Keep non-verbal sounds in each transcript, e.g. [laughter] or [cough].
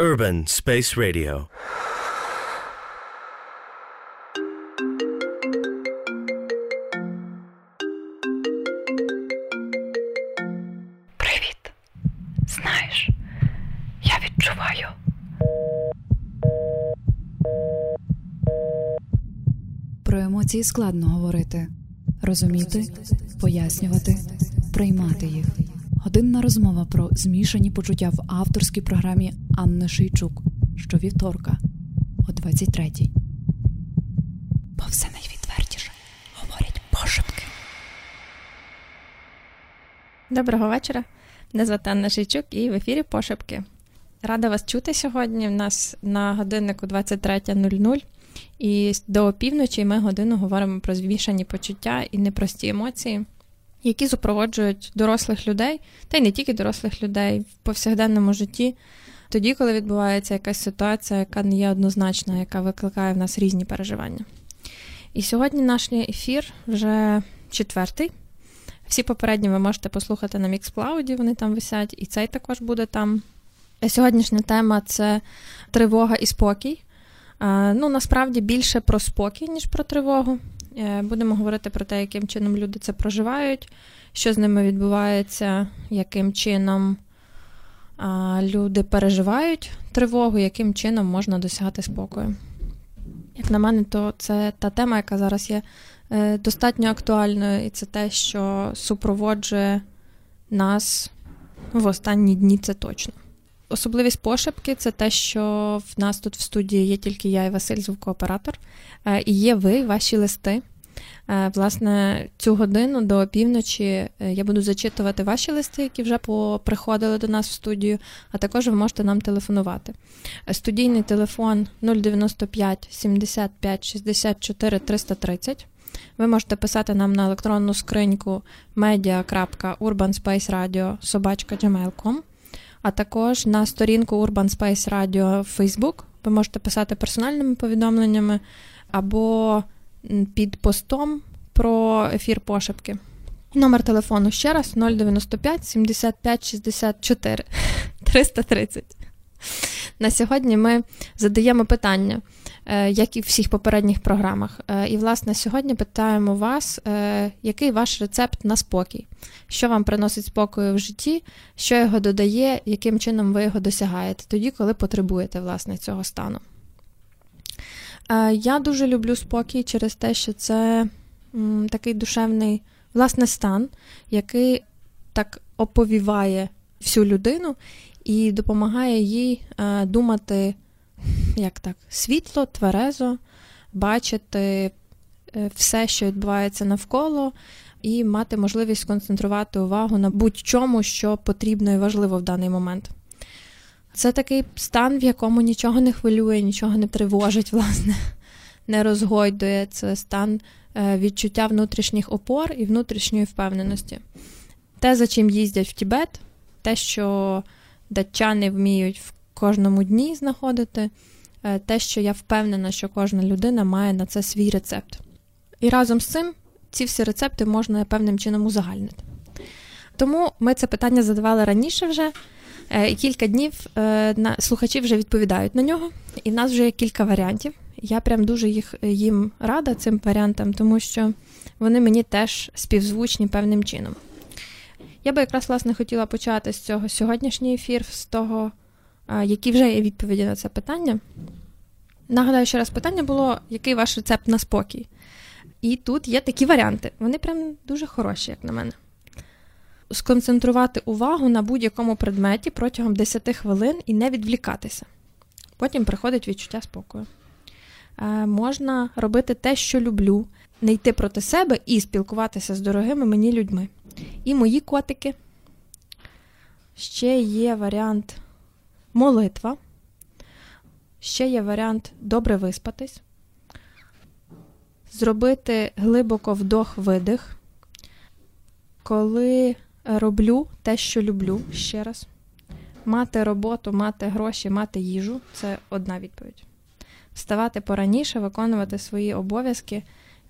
Urban Space Radio. Привіт. Знаєш, я відчуваю. Про емоції складно говорити, розуміти, пояснювати, приймати їх. Годинна розмова про змішані почуття в авторській програмі Анни Шийчук щовівторка о 23-й. Бо все найвідвертіше говорять пошепки. Доброго вечора. Мене звати Анна Шийчук і в ефірі Пошепки. Рада вас чути сьогодні. У нас на годиннику 23.00. І до півночі ми годину говоримо про змішані почуття і непрості емоції, які супроводжують дорослих людей, та й не тільки дорослих людей в повсякденному житті, тоді, коли відбувається якась ситуація, яка не є однозначна, яка викликає в нас різні переживання. І сьогодні наш ефір вже четвертий. Всі попередні ви можете послухати на Міксплауді, вони там висять, і цей також буде там. Сьогоднішня тема це тривога і спокій. Ну, насправді більше про спокій, ніж про тривогу. Е, будемо говорити про те, яким чином люди це проживають, що з ними відбувається, яким чином люди переживають тривогу, яким чином можна досягати спокою. Як на мене, то це та тема, яка зараз є е, достатньо актуальною, і це те, що супроводжує нас в останні дні, це точно. Особливість пошепки це те, що в нас тут в студії є тільки я і Василь, звукооператор, е, і є ви, ваші листи. Е, власне, цю годину до опівночі е, я буду зачитувати ваші листи, які вже приходили до нас в студію, а також ви можете нам телефонувати. Студійний телефон 095 75 64 330. Ви можете писати нам на електронну скриньку media.urbanspaceradio.gmail.com а також на сторінку Urban Space Radio в Facebook. Ви можете писати персональними повідомленнями або під постом про ефір пошепки. Номер телефону ще раз 095 75 64 [laughs] 330. На сьогодні ми задаємо питання, е, як і в всіх попередніх програмах. Е, і, власне, сьогодні питаємо вас, е, який ваш рецепт на спокій, що вам приносить спокою в житті, що його додає, яким чином ви його досягаєте, тоді, коли потребуєте власне, цього стану. Я дуже люблю спокій через те, що це такий душевний власне стан, який так оповіває всю людину і допомагає їй е, думати як так, світло, тверезо, бачити е, все, що відбувається навколо, і мати можливість сконцентрувати увагу на будь-чому, що потрібно і важливо в даний момент. Це такий стан, в якому нічого не хвилює, нічого не тривожить, [laughs] власне, не розгойдує. Це стан е, відчуття внутрішніх опор і внутрішньої впевненості. Те, за чим їздять в Тібет, те, що датчани вміють в кожному дні знаходити, е, те, що я впевнена, що кожна людина має на це свій рецепт. І разом з цим ці всі рецепти можна певним чином узагальнити. Тому ми це питання задавали раніше вже, е, і кілька днів е, слухачі вже відповідають на нього, і в нас вже є кілька варіантів. Я прям дуже їх, їм рада цим варіантам, тому що вони мені теж співзвучні певним чином. Я би якраз власне хотіла почати з цього сьогоднішній ефір, з того, які вже є відповіді на це питання. Нагадаю, ще раз питання було, який ваш рецепт на спокій? І тут є такі варіанти. Вони прям дуже хороші, як на мене. Сконцентрувати увагу на будь-якому предметі протягом 10 хвилин і не відвлікатися. Потім приходить відчуття спокою. Е, можна робити те, що люблю, не йти проти себе і спілкуватися з дорогими мені людьми. І мої котики. Ще є варіант молитва. Ще є варіант добре виспатись. Зробити глибоко вдох-видих. Коли роблю те, що люблю, ще раз. Мати роботу, мати гроші, мати їжу це одна відповідь. Вставати пораніше, виконувати свої обов'язки,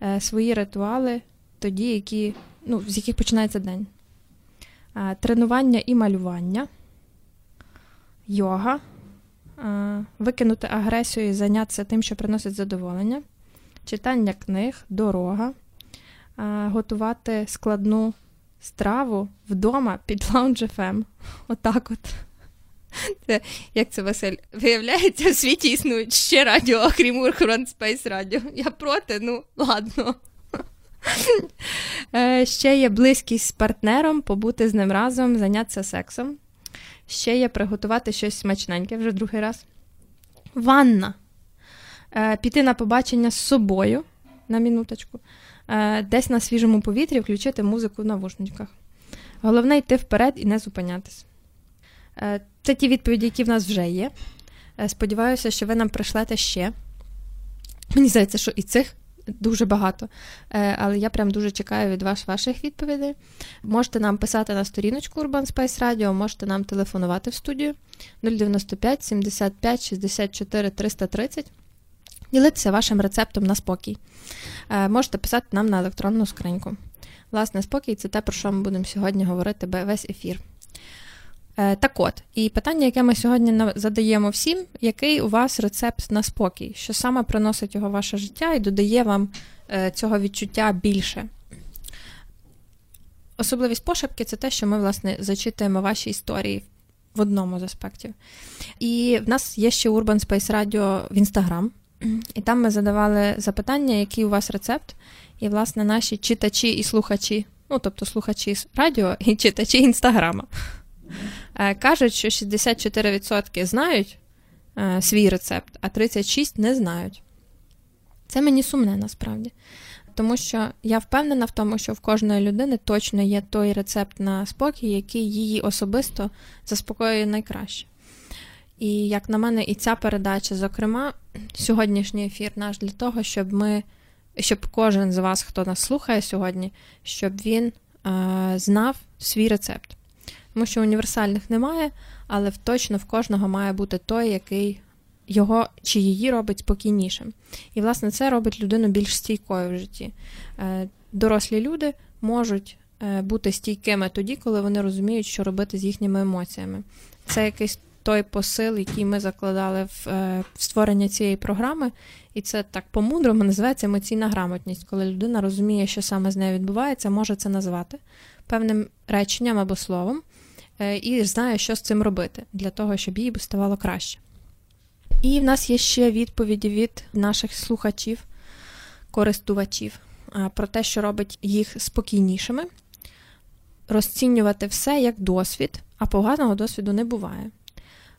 е, свої ритуали, тоді, які ну, з яких починається день. Тренування і малювання, йога, викинути агресію і зайнятися тим, що приносить задоволення, читання книг, дорога, готувати складну страву вдома під лаунж FM. Отак от. Це, Як це Василь? Виявляється, в світі існують ще радіо, окрім Урхрон Space Radio. Я проти, ну ладно. [laughs] Е, ще є близькість з партнером, побути з ним разом, зайнятися сексом. Ще є приготувати щось смачненьке вже другий раз. Ванна. Е, піти на побачення з собою на минуточку. Е, десь на свіжому повітрі включити музику в навушниках. Головне йти вперед і не зупинятись. Це ті відповіді, які в нас вже є. Сподіваюся, що ви нам пришлете ще. Мені здається, що і цих дуже багато. Е, але я прям дуже чекаю від вас ваших відповідей. Можете нам писати на сторіночку Urban Space Radio, можете нам телефонувати в студію 095 75 64 330. Ділитися вашим рецептом на спокій. Е, можете писати нам на електронну скриньку. Власне, спокій це те, про що ми будемо сьогодні говорити весь ефір. Е, так от, і питання, яке ми сьогодні задаємо всім, який у вас рецепт на спокій, що саме приносить його ваше життя і додає вам е, цього відчуття більше. Особливість пошепки це те, що ми, власне, зачитуємо ваші історії в одному з аспектів. І в нас є ще Urban Space Radio в Instagram, і там ми задавали запитання, який у вас рецепт, і, власне, наші читачі і слухачі, ну, тобто слухачі радіо і читачі інстаграма. Е, кажуть, що 64% знають е, свій рецепт, а 36% не знають. Це мені сумне насправді. Тому що я впевнена в тому, що в кожної людини точно є той рецепт на спокій, який її особисто заспокоює найкраще. І як на мене, і ця передача, зокрема, сьогоднішній ефір наш для того, щоб ми, щоб кожен з вас, хто нас слухає сьогодні, щоб він е, знав свій рецепт тому що універсальних немає, але точно в кожного має бути той, який його чи її робить спокійнішим. І, власне, це робить людину більш стійкою в житті. Е, дорослі люди можуть е, бути стійкими тоді, коли вони розуміють, що робити з їхніми емоціями. Це якийсь той посил, який ми закладали в, е, в створення цієї програми, і це так по-мудрому називається емоційна грамотність, коли людина розуміє, що саме з нею відбувається, може це назвати певним реченням або словом, і знає, що з цим робити, для того, щоб їй ставало краще. І в нас є ще відповіді від наших слухачів, користувачів е, про те, що робить їх спокійнішими, розцінювати все як досвід, а поганого досвіду не буває.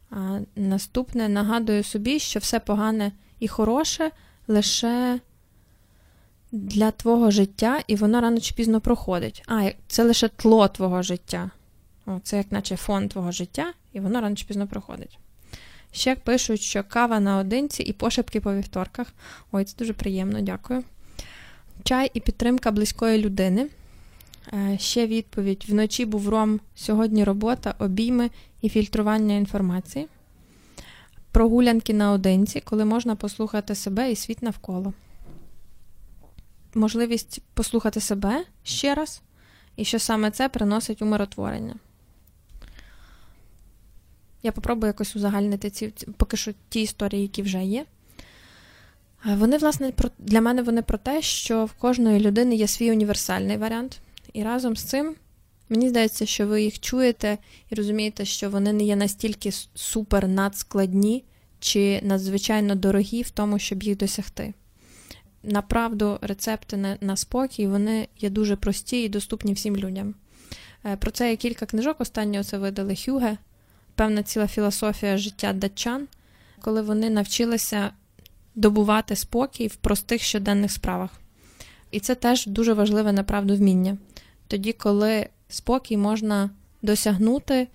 А Наступне нагадую собі, що все погане і хороше лише для твого життя, і воно рано чи пізно проходить. А, це лише тло твого життя. Це як наче фон твого життя, і воно рано чи пізно проходить. Ще пишуть, що кава наодинці і пошепки по вівторках. Ой, це дуже приємно, дякую. Чай і підтримка близької людини. Е, ще відповідь: вночі був ром, сьогодні робота, обійми і фільтрування інформації. Прогулянки наодинці, коли можна послухати себе і світ навколо. Можливість послухати себе ще раз, і що саме це приносить умиротворення. Я попробую якось узагальнити ці поки що ті історії, які вже є. Вони, власне, для мене вони про те, що в кожної людини є свій універсальний варіант. І разом з цим, мені здається, що ви їх чуєте і розумієте, що вони не є настільки супер надскладні чи надзвичайно дорогі в тому, щоб їх досягти. Направду, рецепти на, на спокій вони є дуже прості і доступні всім людям. Е, про це є кілька книжок. Останнього це видали Хюге певна ціла філософія життя датчан, коли вони навчилися добувати спокій в простих щоденних справах. І це теж дуже важливе направду вміння. Тоді, коли спокій можна досягнути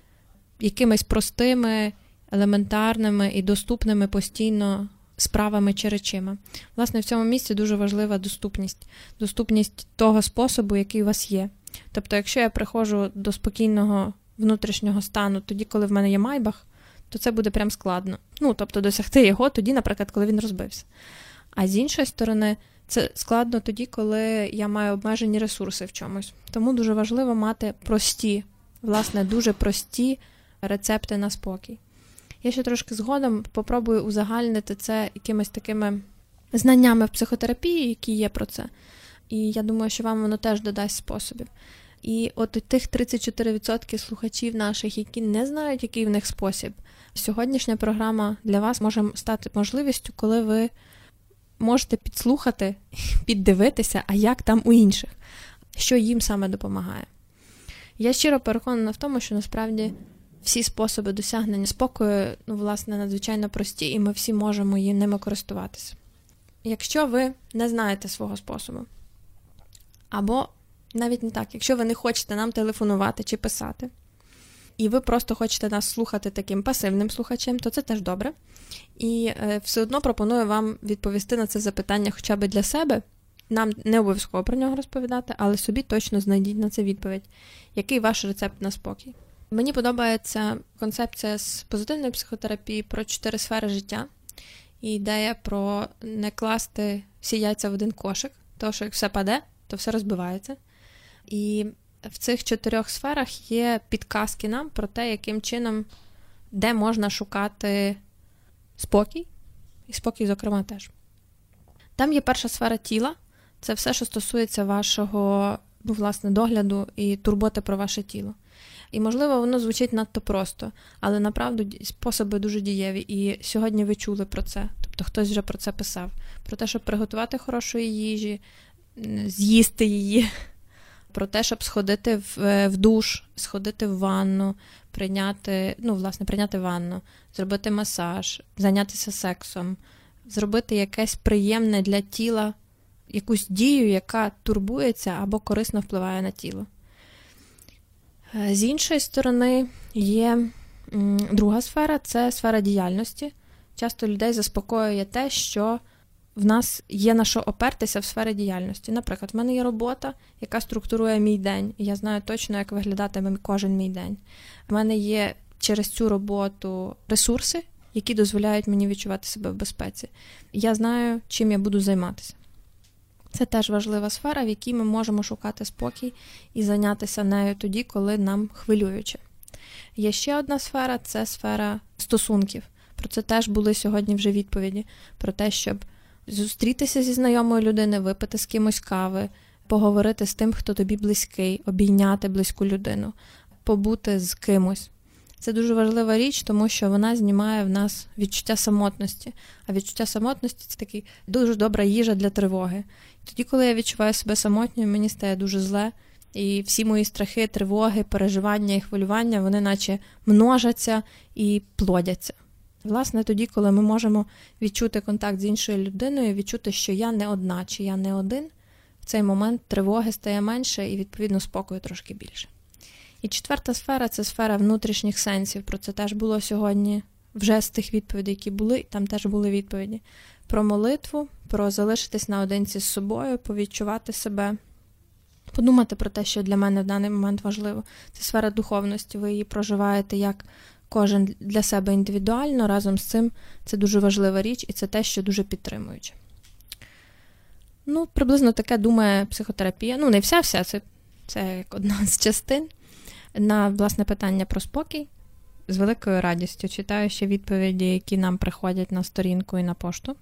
якимись простими, елементарними і доступними постійно справами чи речима. Власне, в цьому місці дуже важлива доступність, доступність того способу, який у вас є. Тобто, якщо я приходжу до спокійного внутрішнього стану, тоді, коли в мене є майбах, то це буде прям складно. Ну, тобто досягти його тоді, наприклад, коли він розбився. А з іншої сторони, це складно тоді, коли я маю обмежені ресурси в чомусь. Тому дуже важливо мати прості, власне, дуже прості рецепти на спокій. Я ще трошки згодом попробую узагальнити це якимись такими знаннями в психотерапії, які є про це. І я думаю, що вам воно теж додасть способів. І от тих 34% слухачів наших, які не знають, який в них спосіб, сьогоднішня програма для вас може стати можливістю, коли ви можете підслухати, [laughs] піддивитися, а як там у інших, що їм саме допомагає. Я щиро переконана в тому, що насправді всі способи досягнення спокою, ну, власне, надзвичайно прості, і ми всі можемо ними користуватися. Якщо ви не знаєте свого способу, або навіть не так, якщо ви не хочете нам телефонувати чи писати, і ви просто хочете нас слухати таким пасивним слухачем, то це теж добре. І е, все одно пропоную вам відповісти на це запитання хоча б для себе. Нам не обов'язково про нього розповідати, але собі точно знайдіть на це відповідь. Який ваш рецепт на спокій? Мені подобається концепція з позитивної психотерапії про чотири сфери життя і ідея про не класти всі яйця в один кошик, тому що як все паде, то все розбивається. І в цих чотирьох сферах є підказки нам про те, яким чином, де можна шукати спокій, і спокій, зокрема, теж. Там є перша сфера тіла, це все, що стосується вашого ну, власне, догляду і турботи про ваше тіло. І, можливо, воно звучить надто просто, але направду способи дуже дієві. І сьогодні ви чули про це. Тобто хтось вже про це писав: про те, щоб приготувати хорошої їжі, з'їсти її, про те, щоб сходити в, е, в душ, сходити в ванну, прийняти, ну, власне, прийняти ванну, зробити масаж, зайнятися сексом, зробити якесь приємне для тіла, якусь дію, яка турбується або корисно впливає на тіло. Е, з іншої сторони, є друга сфера це сфера діяльності. Часто людей заспокоює те, що в нас є на що опертися в сфері діяльності. Наприклад, в мене є робота, яка структурує мій день, і я знаю точно, як виглядатиме кожен мій день. У мене є через цю роботу ресурси, які дозволяють мені відчувати себе в безпеці. Я знаю, чим я буду займатися. Це теж важлива сфера, в якій ми можемо шукати спокій і зайнятися нею тоді, коли нам хвилююче. Є ще одна сфера це сфера стосунків. Про це теж були сьогодні вже відповіді: про те, щоб зустрітися зі знайомою людиною, випити з кимось кави, поговорити з тим, хто тобі близький, обійняти близьку людину, побути з кимось. Це дуже важлива річ, тому що вона знімає в нас відчуття самотності. А відчуття самотності це такий дуже добра їжа для тривоги. Тоді, коли я відчуваю себе самотньою, мені стає дуже зле. І всі мої страхи, тривоги, переживання і хвилювання, вони наче множаться і плодяться. Власне, тоді, коли ми можемо відчути контакт з іншою людиною, відчути, що я не одна, чи я не один, в цей момент тривоги стає менше і, відповідно, спокою трошки більше. І четверта сфера це сфера внутрішніх сенсів. Про це теж було сьогодні, вже з тих відповідей, які були, там теж були відповіді. Про молитву, про залишитись наодинці з собою, повідчувати себе, подумати про те, що для мене в даний момент важливо. Це сфера духовності, ви її проживаєте як кожен для себе індивідуально. Разом з цим це дуже важлива річ, і це те, що дуже підтримуюче. Ну, приблизно таке думає психотерапія. Ну, не вся вся, це, це як одна з частин. На власне питання про спокій. З великою радістю читаю ще відповіді, які нам приходять на сторінку і на пошту.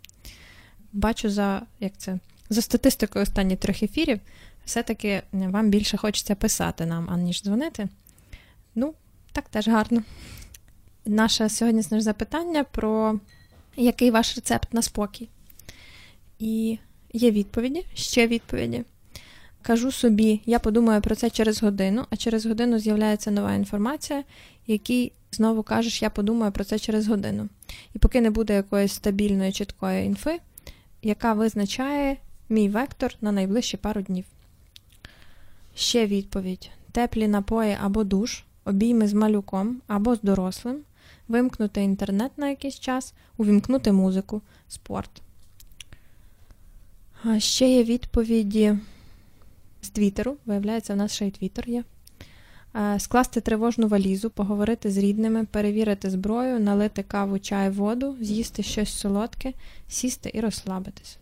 Бачу за як це, за статистикою останніх трьох ефірів, все-таки вам більше хочеться писати нам, аніж дзвонити. Ну, так теж гарно наше сьогоднішнє запитання про який ваш рецепт на спокій. І є відповіді, ще відповіді. Кажу собі, я подумаю про це через годину, а через годину з'являється нова інформація, який знову кажеш, я подумаю про це через годину. І поки не буде якоїсь стабільної, чіткої інфи, яка визначає мій вектор на найближчі пару днів. Ще відповідь: теплі напої або душ, обійми з малюком або з дорослим, вимкнути інтернет на якийсь час, увімкнути музику, спорт. А ще є відповіді з Твіттеру. Виявляється, в нас ще й Твіттер є. Скласти тривожну валізу, поговорити з рідними, перевірити зброю, налити каву, чай, воду, з'їсти щось солодке, сісти і розслабитись.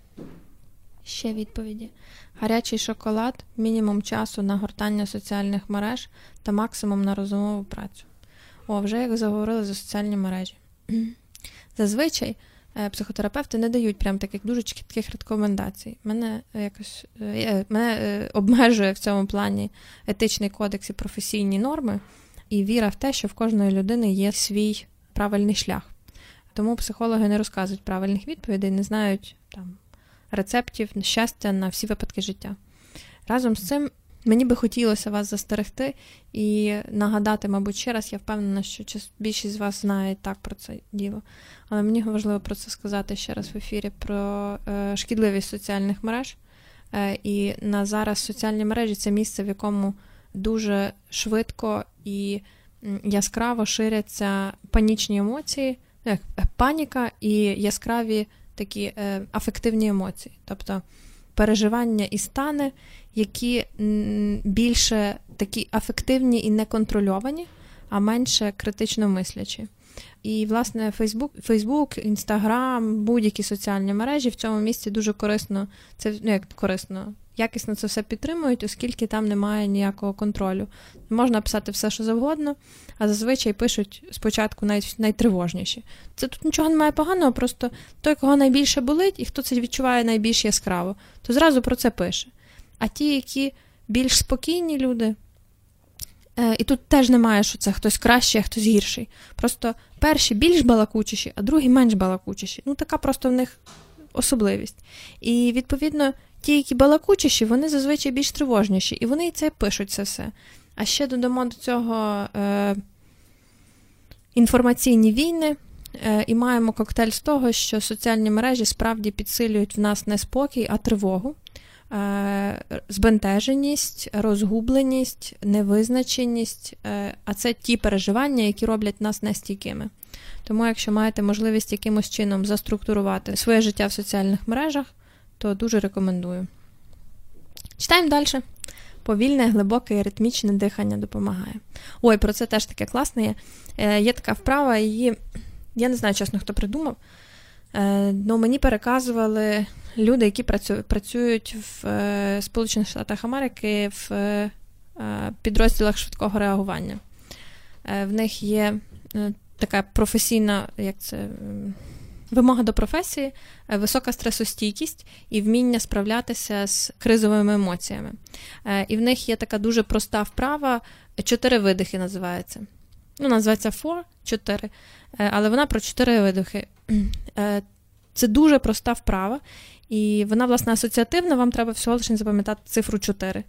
Ще відповіді: гарячий шоколад, мінімум часу на гортання соціальних мереж та максимум на розумову працю. О, вже як заговорили за соціальні мережі. [clears throat] зазвичай е, психотерапевти не дають прям таких дуже чітких рекомендацій. Мене якось е, мене обмежує в цьому плані етичний кодекс і професійні норми, і віра в те, що в кожної людини є свій правильний шлях. Тому психологи не розказують правильних відповідей, не знають там рецептів щастя на всі випадки життя. Разом з цим мені би хотілося вас застерегти і нагадати, мабуть, ще раз, я впевнена, що більшість з вас знає так про це діло. Але мені важливо про це сказати ще раз в ефірі про е, шкідливість соціальних мереж. Е, і на зараз соціальні мережі це місце, в якому дуже швидко і яскраво ширяться панічні емоції, як паніка і яскраві такі е, афективні емоції, тобто переживання і стани, які більше такі афективні і неконтрольовані, а менше критично мислячі. І, власне, Фейсбук, Фейсбук, Інстаграм, будь-які соціальні мережі в цьому місці дуже корисно, це ну як корисно, якісно це все підтримують, оскільки там немає ніякого контролю. Можна писати все, що завгодно, а зазвичай пишуть спочатку най, найтривожніші. Це тут нічого немає поганого, просто той, кого найбільше болить, і хто це відчуває найбільш яскраво, то зразу про це пише. А ті, які більш спокійні люди, е, і тут теж немає, що це хтось кращий, а хтось гірший. Просто перші більш балакучіші, а другі менш балакучіші. Ну, така просто в них особливість. І, відповідно, ті, які балакучіші, вони зазвичай більш тривожніші, і вони і це пишуть це все. А ще додамо до цього е, інформаційні війни. Е, і маємо коктейль з того, що соціальні мережі справді підсилюють в нас не спокій, а тривогу, е, збентеженість, розгубленість, невизначеність. Е, а це ті переживання, які роблять нас нестійкими. Тому, якщо маєте можливість якимось чином заструктурувати своє життя в соціальних мережах, то дуже рекомендую. Читаємо далі. Повільне, глибоке ритмічне дихання допомагає. Ой, про це теж таке класне є. Е, Є така вправа, її, я не знаю, чесно, хто придумав. Е, ну, Мені переказували люди, які працюють в е, Сполучених Штатах Америки в е, підрозділах швидкого реагування. Е, в них є е, така професійна, як це. Вимога до професії, е, висока стресостійкість і вміння справлятися з кризовими емоціями. Е, і в них є така дуже проста вправа, чотири видихи називається. Ну, Називається four, чотири, е, але вона про чотири видихи. Це дуже проста вправа, і вона, власне, асоціативна, вам треба всього лише запам'ятати цифру 4.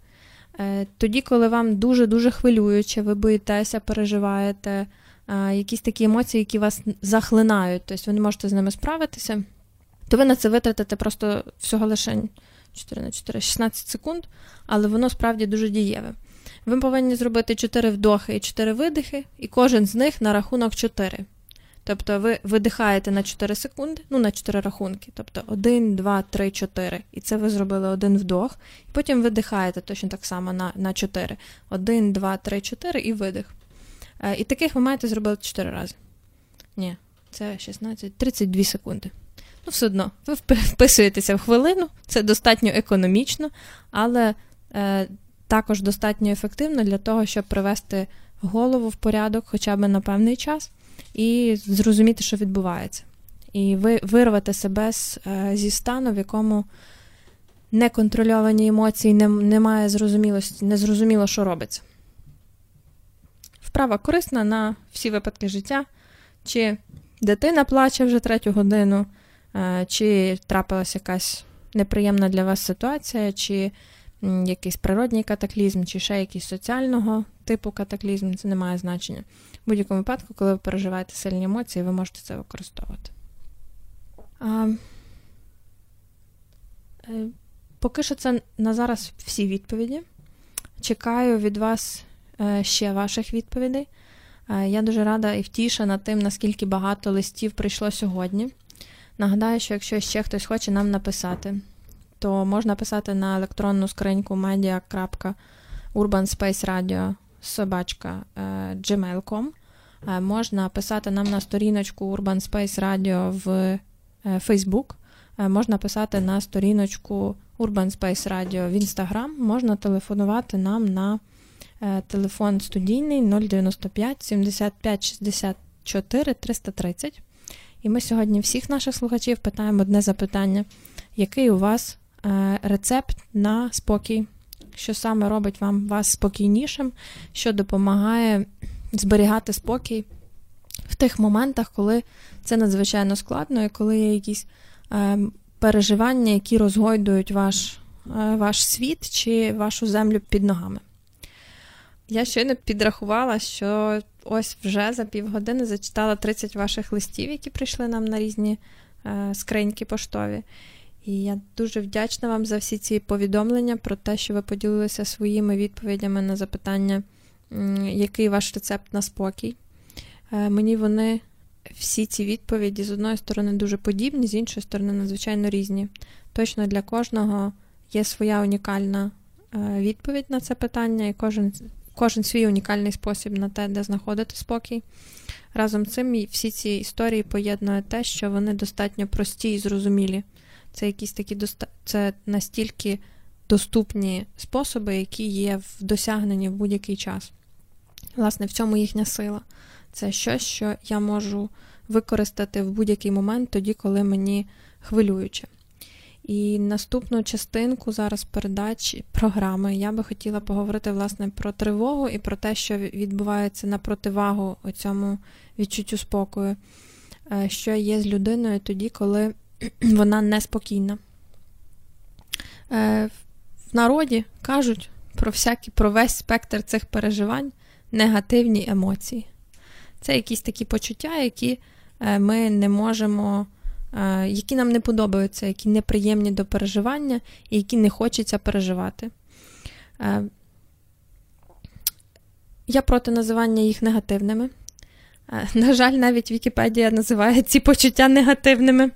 Тоді, коли вам дуже-дуже хвилююче, ви боїтеся, переживаєте якісь такі емоції, які вас захлинають, тобто ви не можете з ними справитися, то ви на це витратите просто всього лише 4 на 4, 16 секунд, але воно справді дуже дієве. Ви повинні зробити 4 вдохи і 4 видихи, і кожен з них на рахунок 4. Тобто ви видихаєте на 4 секунди, ну на 4 рахунки. Тобто 1, 2, 3, 4. І це ви зробили один вдох. І потім видихаєте точно так само на на 4. 1, 2, 3, 4 і видих. Е, і таких ви маєте зробити 4 рази. Ні, це 16, 32 секунди. Ну, все одно, ви вписуєтеся в хвилину, це достатньо економічно, але е, також достатньо ефективно для того, щоб привести голову в порядок хоча б на певний час і зрозуміти, що відбувається. І ви вирвати себе з, е, зі стану, в якому неконтрольовані емоції, немає зрозумілості, не зрозуміло, що робиться. Вправа корисна на всі випадки життя, чи дитина плаче вже третю годину, е, чи трапилася якась неприємна для вас ситуація, чи якийсь природній катаклізм, чи ще якийсь соціального типу катаклізм, це не має значення. В будь-якому випадку, коли ви переживаєте сильні емоції, ви можете це використовувати. А, е, Поки що це на зараз всі відповіді. Чекаю від вас ще ваших відповідей. Е, я дуже рада і втішена тим, наскільки багато листів прийшло сьогодні. Нагадаю, що якщо ще хтось хоче нам написати, то можна писати на електронну скриньку media.urbanspaceradio.gmail.com е, Можна писати нам на сторіночку Urban Space Radio в Facebook. Можна писати на сторіночку Urban Space Radio в Instagram. Можна телефонувати нам на Е, телефон студійний 095 75 64 330. І ми сьогодні всіх наших слухачів питаємо одне запитання: який у вас е, рецепт на спокій? Що саме робить вам вас спокійнішим, що допомагає зберігати спокій в тих моментах, коли це надзвичайно складно, і коли є якісь е, переживання, які розгойдують ваш, е, ваш світ чи вашу землю під ногами. Я щойно підрахувала, що ось вже за півгодини зачитала 30 ваших листів, які прийшли нам на різні е, скриньки поштові. І я дуже вдячна вам за всі ці повідомлення про те, що ви поділилися своїми відповідями на запитання, який ваш рецепт на спокій. Е, мені вони всі ці відповіді з одної сторони дуже подібні, з іншої сторони, надзвичайно різні. Точно для кожного є своя унікальна е, відповідь на це питання, і кожен кожен свій унікальний спосіб на те, де знаходити спокій. Разом з цим всі ці історії поєднує те, що вони достатньо прості і зрозумілі. Це якісь такі доста... це настільки доступні способи, які є в досягненні в будь-який час. Власне, в цьому їхня сила. Це щось, що я можу використати в будь-який момент, тоді, коли мені хвилююче. І наступну частинку зараз передач програми я би хотіла поговорити власне про тривогу і про те, що відбувається на противагу цьому відчуттю спокою, е, що є з людиною тоді, коли [clears throat] вона неспокійна. Е, в народі кажуть про всякі, про весь спектр цих переживань негативні емоції. Це якісь такі почуття, які е, ми не можемо, які нам не подобаються, які неприємні до переживання і які не хочеться переживати. Е, я проти називання їх негативними. На жаль, навіть Вікіпедія називає ці почуття негативними.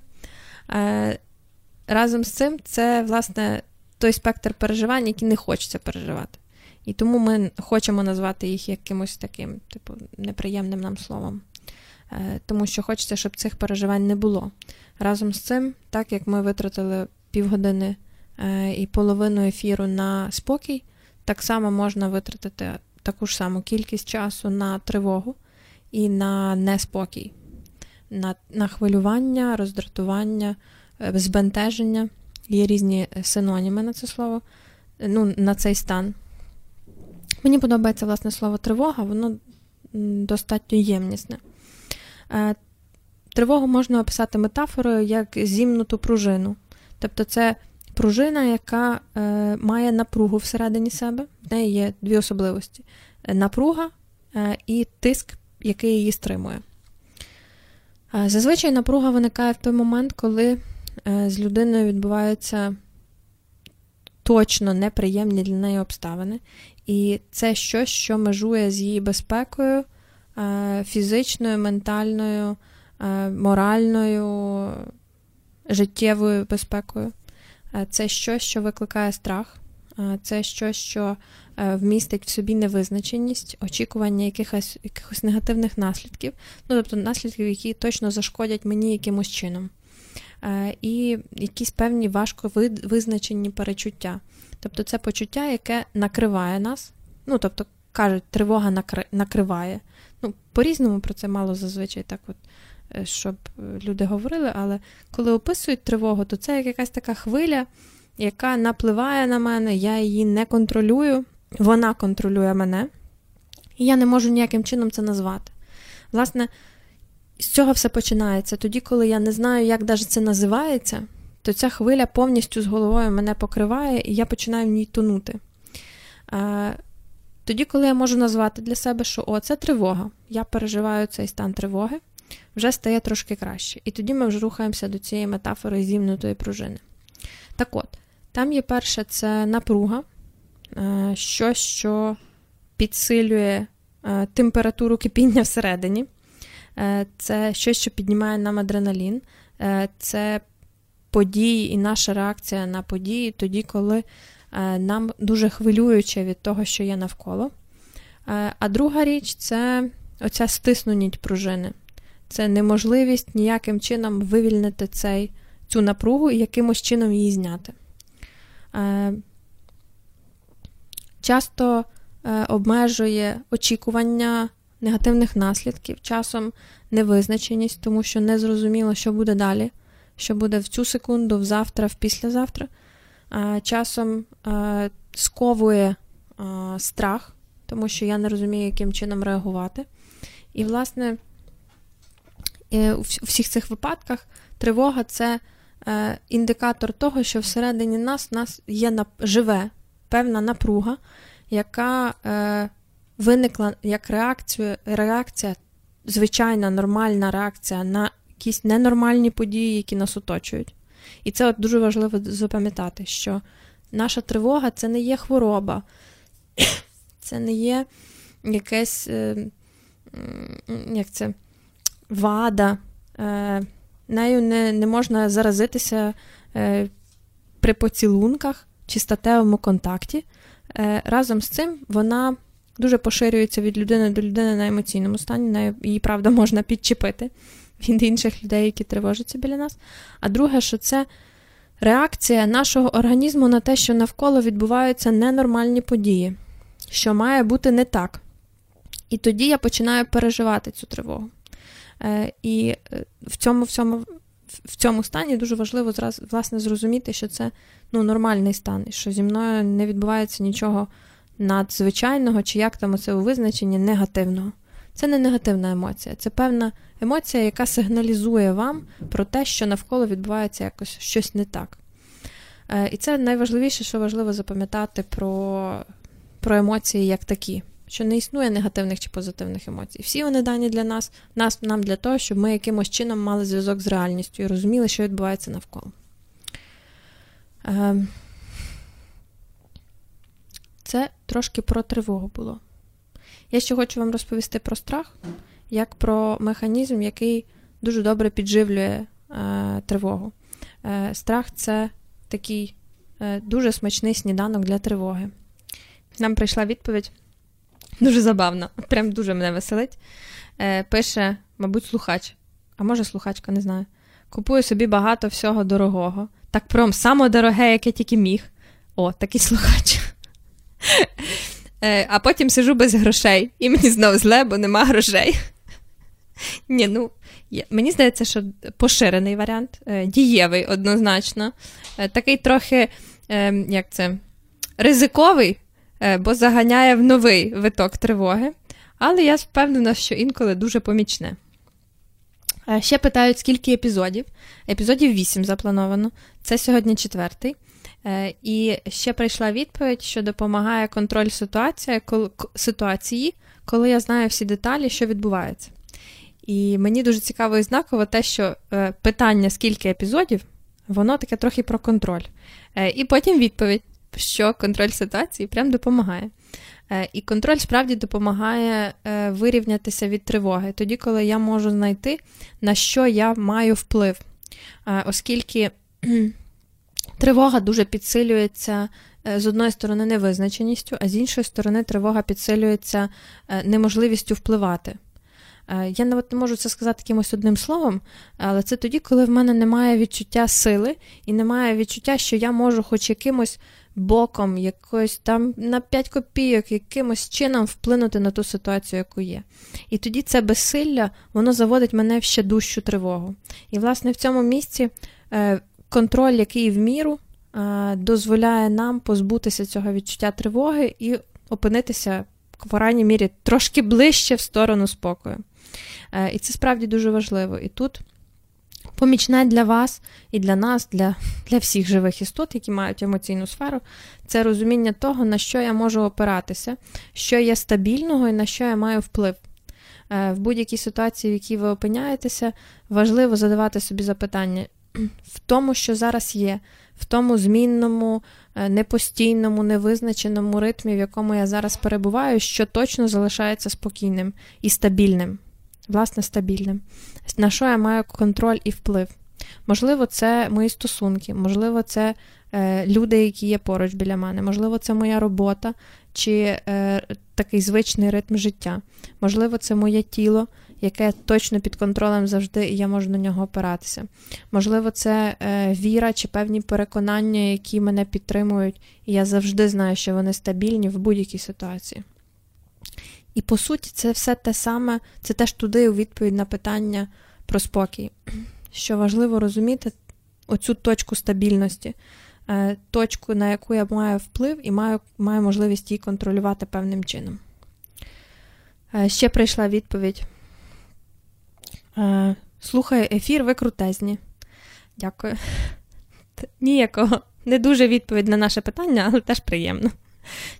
Разом з цим, це, власне, той спектр переживань, який не хочеться переживати. І тому ми хочемо назвати їх якимось таким, типу, неприємним нам словом. Е, тому що хочеться, щоб цих переживань не було. Разом з цим, так як ми витратили півгодини е, і половину ефіру на спокій, так само можна витратити таку ж саму кількість часу на тривогу і на неспокій, на, на хвилювання, роздратування, е, збентеження. Є різні синоніми на це слово, ну, на цей стан. Мені подобається власне слово тривога, воно достатньо ємнісне. Е, тривогу можна описати метафорою як зімнуту пружину. Тобто це пружина, яка е, має напругу всередині себе. В неї є дві особливості: напруга е, і тиск, який її стримує. Зазвичай напруга виникає в той момент, коли з людиною відбуваються точно неприємні для неї обставини, і це щось, що межує з її безпекою, фізичною, ментальною, е, моральною, життєвою безпекою. Е, це щось, що викликає страх, це щось, що вмістить в собі невизначеність, очікування якихось якихось негативних наслідків, ну тобто наслідків, які точно зашкодять мені якимось чином. І якісь певні важко визначені перечуття. Тобто це почуття, яке накриває нас. Ну, тобто, кажуть, тривога накри... накриває. Ну, По-різному про це мало зазвичай так, от, е, щоб е, люди говорили, але коли описують тривогу, то це як якась така хвиля, яка напливає на мене, я її не контролюю, вона контролює мене, і я не можу ніяким чином це назвати. Власне, з цього все починається. Тоді, коли я не знаю, як навіть це називається то ця хвиля повністю з головою мене покриває, і я починаю в ній тонути. Тоді, коли я можу назвати для себе, що о, це тривога, я переживаю цей стан тривоги, вже стає трошки краще. І тоді ми вже рухаємося до цієї метафори зімнутої пружини. Так от, там є перше, це напруга, щось, що підсилює температуру кипіння всередині. Е, це щось, що піднімає нам адреналін, е, це події і наша реакція на події тоді, коли е, нам дуже хвилююче від того, що є навколо. Е, а друга річ це оця стиснутість пружини. Це неможливість ніяким чином вивільнити цей, цю напругу і якимось чином її зняти. Е, часто обмежує очікування негативних наслідків, часом невизначеність, тому що не зрозуміло, що буде далі, що буде в цю секунду, в завтра, в післязавтра. Часом сковує страх, тому що я не розумію, яким чином реагувати. І, власне, у всіх цих випадках тривога це е, індикатор того, що всередині нас нас є живе певна напруга, яка е, виникла як реакція, реакція, звичайна нормальна реакція на якісь ненормальні події, які нас оточують. І це от дуже важливо запам'ятати, що наша тривога це не є хвороба, [clears throat] це не є якесь е, як це, вада. Е, нею не не можна заразитися е, при поцілунках чи статевому контакті. Разом з цим вона дуже поширюється від людини до людини на емоційному стані, її, правда, можна підчепити від інших людей, які тривожаться біля нас. А друге, що це реакція нашого організму на те, що навколо відбуваються ненормальні події, що має бути не так. І тоді я починаю переживати цю тривогу. Е, і е, в цьому в цьому, в цьому стані дуже важливо зразу, власне, зрозуміти, що це ну, нормальний стан, що зі мною не відбувається нічого надзвичайного, чи як там оце у визначенні негативного. Це не негативна емоція, це певна емоція, яка сигналізує вам про те, що навколо відбувається якось щось не так. Е, і це найважливіше, що важливо запам'ятати про, про емоції як такі що не існує негативних чи позитивних емоцій. Всі вони дані для нас, нас нам для того, щоб ми якимось чином мали зв'язок з реальністю і розуміли, що відбувається навколо. Ем, це трошки про тривогу було. Я ще хочу вам розповісти про страх, як про механізм, який дуже добре підживлює е, тривогу. Е, Страх це такий е, дуже смачний сніданок для тривоги. Нам прийшла відповідь Дуже забавно, прям дуже мене веселить. Е, Пише, мабуть, слухач, а може слухачка, не знаю. Купую собі багато всього дорогого. Так пром саме дороге, яке тільки міг. О, такий слухач. Е, А потім сижу без грошей, і мені знову зле, бо нема грошей. [laughs] Ні, ну. Мені здається, що поширений варіант, е, дієвий однозначно. Е, такий трохи, як це, ризиковий, бо заганяє в новий виток тривоги. Але я впевнена, що інколи дуже помічне. Ще питають, скільки епізодів. Епізодів 8 заплановано. Це сьогодні четвертий. Е, і ще прийшла відповідь, що допомагає контроль ситуації, ситуації, коли я знаю всі деталі, що відбувається. І мені дуже цікаво і знаково те, що питання, скільки епізодів, воно таке трохи про контроль. І потім відповідь що контроль ситуації прям допомагає. Е, і контроль справді допомагає е, вирівнятися від тривоги, тоді, коли я можу знайти, на що я маю вплив. Е, оскільки тривога дуже підсилюється. З одної сторони, невизначеністю, а з іншої сторони, тривога підсилюється неможливістю впливати. Я навіть не можу це сказати якимось одним словом, але це тоді, коли в мене немає відчуття сили і немає відчуття, що я можу хоч якимось боком, якось там на 5 копійок, якимось чином вплинути на ту ситуацію, яку є. І тоді це безсилля, воно заводить мене в ще дужчу тривогу. І, власне, в цьому місці е, контроль, який в міру, е, дозволяє нам позбутися цього відчуття тривоги і опинитися в крайній мірі трошки ближче в сторону спокою. Е, і це справді дуже важливо. І тут помічне для вас і для нас, для для всіх живих істот, які мають емоційну сферу, це розуміння того, на що я можу опиратися, що є стабільного і на що я маю вплив. Е, в будь-якій ситуації, в якій ви опиняєтеся, важливо задавати собі запитання в тому, що зараз є, в тому змінному, е, непостійному, невизначеному ритмі, в якому я зараз перебуваю, що точно залишається спокійним і стабільним власне, стабільним. На що я маю контроль і вплив? Можливо, це мої стосунки, можливо, це е, люди, які є поруч біля мене, можливо, це моя робота чи е, такий звичний ритм життя. Можливо, це моє тіло, яке точно під контролем завжди, і я можу на нього опиратися. Можливо, це е, віра чи певні переконання, які мене підтримують, і я завжди знаю, що вони стабільні в будь-якій ситуації. І по суті, це все те саме, це теж туди у відповідь на питання про спокій. Що важливо розуміти оцю точку стабільності, е, точку, на яку я маю вплив і маю, маю можливість її контролювати певним чином. Е, ще прийшла відповідь. Е, слухаю ефір, ви крутезні. Дякую. Ніякого. Не дуже відповідь на наше питання, але теж приємно.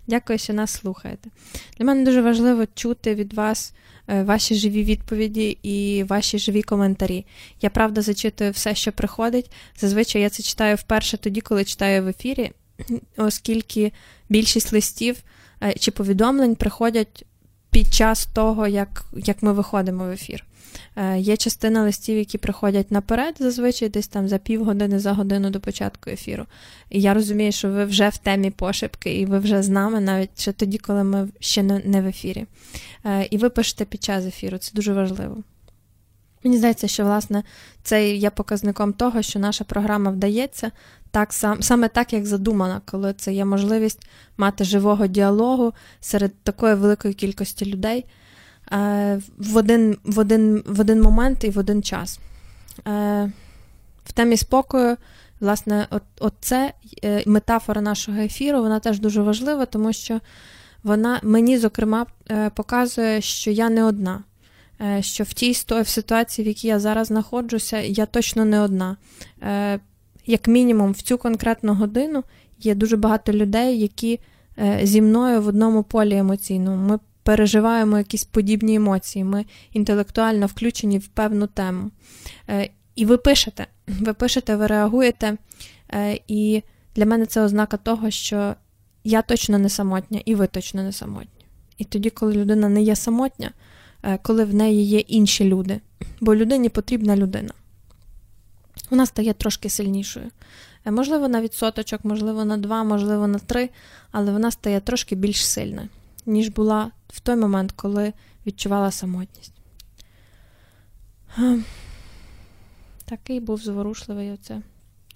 Дякую, що нас слухаєте. Для мене дуже важливо чути від вас е, ваші живі відповіді і ваші живі коментарі. Я правда зачитую все, що приходить. Зазвичай я це читаю вперше тоді, коли читаю в ефірі, оскільки більшість листів е, чи повідомлень приходять під час того, як, як ми виходимо в ефір. Е, є частина листів, які приходять наперед, зазвичай десь там за півгодини, за годину до початку ефіру. І я розумію, що ви вже в темі пошепки, і ви вже з нами, навіть ще тоді, коли ми ще не в ефірі. Е, і ви пишете під час ефіру, це дуже важливо. Мені здається, що власне це є показником того, що наша програма вдається так саме так, як задумана, коли це є можливість мати живого діалогу серед такої великої кількості людей. Е, в один в один, в один момент і в один час. Е, в темі спокою, власне, от, от це е, метафора нашого ефіру, вона теж дуже важлива, тому що вона мені, зокрема, показує, що я не одна. Що в тій в ситуації, в якій я зараз знаходжуся, я точно не одна. Як мінімум, в цю конкретну годину є дуже багато людей, які зі мною в одному полі емоційному. Ми переживаємо якісь подібні емоції, ми інтелектуально включені в певну тему. Е, і ви пишете, ви пишете, ви реагуєте. Е, і для мене це ознака того, що я точно не самотня, і ви точно не самотні. І тоді, коли людина не є самотня, е, коли в неї є інші люди, бо людині потрібна людина. Вона стає трошки сильнішою. Можливо, на відсоточок, можливо, на два, можливо, на три, але вона стає трошки більш сильною ніж була в той момент, коли відчувала самотність. Такий був зворушливий оце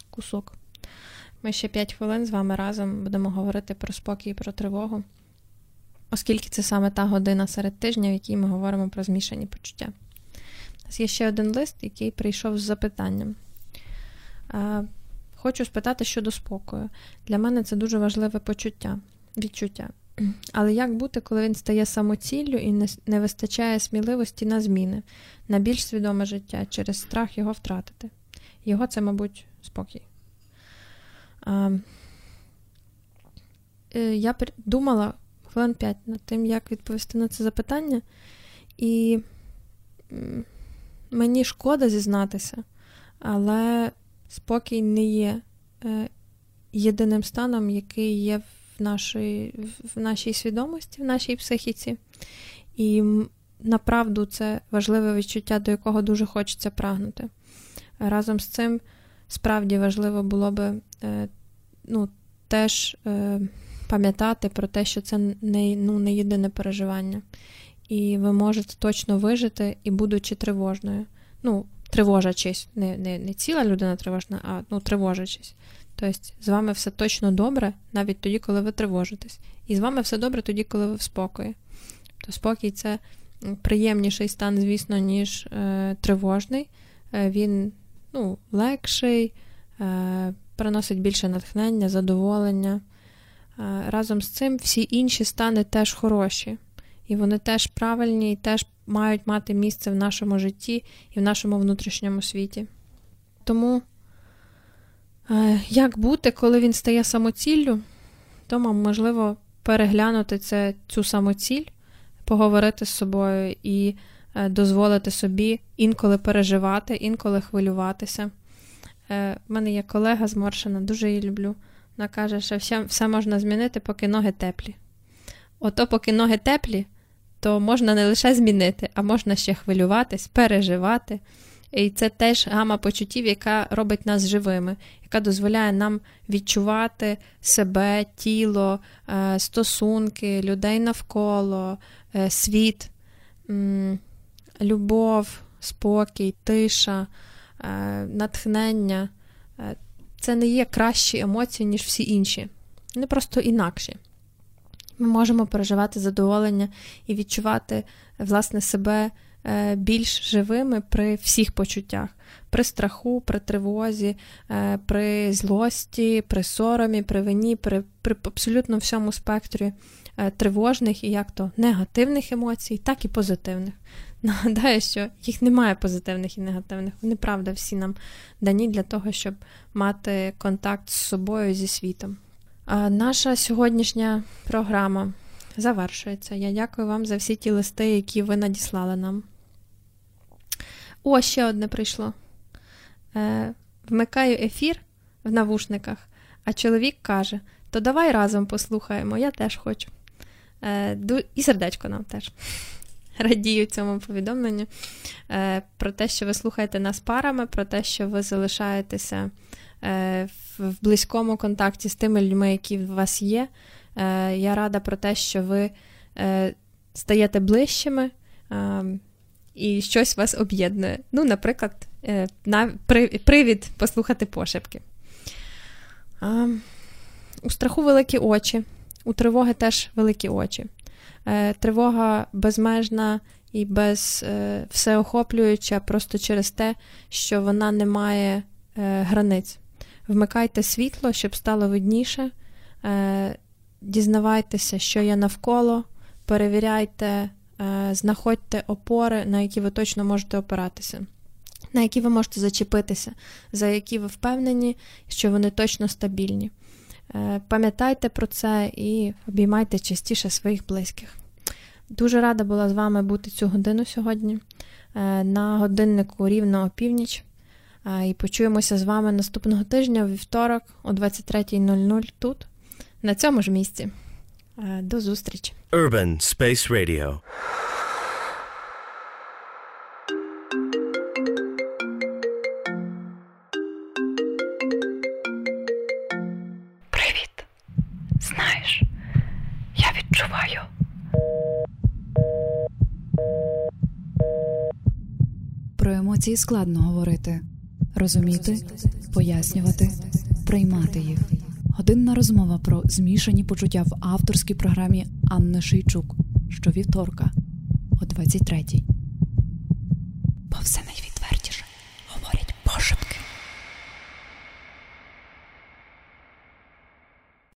кусок. Ми ще 5 хвилин з вами разом будемо говорити про спокій і про тривогу, оскільки це саме та година серед тижня, в якій ми говоримо про змішані почуття. У нас є ще один лист, який прийшов з запитанням. Хочу спитати щодо спокою. Для мене це дуже важливе почуття, відчуття. Але як бути, коли він стає самоціллю і не, вистачає сміливості на зміни, на більш свідоме життя через страх його втратити? Його це, мабуть, спокій. А, е, Я думала хвилин 5 над тим, як відповісти на це запитання, і мені шкода зізнатися, але спокій не є е, єдиним станом, який є в в нашій, в нашій свідомості, в нашій психіці. І направду це важливе відчуття, до якого дуже хочеться прагнути. Разом з цим справді важливо було би е, ну, теж е, пам'ятати про те, що це не ну, не єдине переживання. І ви можете точно вижити і будучи тривожною. Ну, тривожачись, не не, не ціла людина тривожна, а ну, тривожачись. Тобто з вами все точно добре, навіть тоді, коли ви тривожитесь. І з вами все добре тоді, коли ви в спокої. То спокій це приємніший стан, звісно, ніж е, тривожний. Е, він ну, легший, е, приносить більше натхнення, задоволення. Е, разом з цим всі інші стани теж хороші. І вони теж правильні і теж мають мати місце в нашому житті і в нашому внутрішньому світі. Тому. Е, як бути, коли він стає самоціллю, то можливо переглянути це, цю самоціль, поговорити з собою і е, дозволити собі інколи переживати, інколи хвилюватися. У е, мене є колега зморшена, дуже її люблю. Вона каже, що все, все можна змінити, поки ноги теплі. Ото, поки ноги теплі, то можна не лише змінити, а можна ще хвилюватись, переживати. І це теж гама почуттів, яка робить нас живими, яка дозволяє нам відчувати себе, тіло, е, стосунки, людей навколо, е, світ, любов, спокій, тиша, е, натхнення. Це не є кращі емоції, ніж всі інші. Вони просто інакші. Ми можемо переживати задоволення і відчувати власне себе більш живими при всіх почуттях, при страху, при тривозі, е, при злості, при соромі, при вині, при, при абсолютно всьому спектрі е, тривожних і як то негативних емоцій, так і позитивних. [laughs] Нагадаю, що їх немає позитивних і негативних. Вони правда всі нам дані для того, щоб мати контакт з собою зі світом. Наша сьогоднішня програма завершується. Я дякую вам за всі ті листи, які ви надіслали нам. О, ще одне прийшло. Е, Вмикаю ефір в навушниках, а чоловік каже: то давай разом послухаємо, я теж хочу. Е, І сердечко нам теж. [laughs] Радію цьому повідомленню е, про те, що ви слухаєте нас парами, про те, що ви залишаєтеся е, в близькому контакті з тими людьми, які в вас є. Е, я рада про те, що ви стаєте ближчими і щось вас об'єднує. Ну, наприклад, привід послухати пошепки. У страху великі очі, у тривоги теж великі очі. Е, тривога безмежна і без е, всеохоплююча просто через те, що вона не має е, границь. Вмикайте світло, щоб стало видніше, дізнавайтеся, що є навколо, перевіряйте, знаходьте опори, на які ви точно можете опиратися. На які ви можете зачепитися, за які ви впевнені, що вони точно стабільні. Е, пам'ятайте про це і обіймайте частіше своїх близьких. Дуже рада була з вами бути цю годину сьогодні е, на годиннику рівно опівніч. Е, і почуємося з вами наступного тижня у вівторок о 23.00 тут, на цьому ж місці. До зустрічі. Urban Space Radio відчуваю. Про емоції складно говорити, розуміти, пояснювати, приймати їх. Годинна розмова про змішані почуття в авторській програмі Анни Шейчук щовівторка о 23-й. Бо все найві.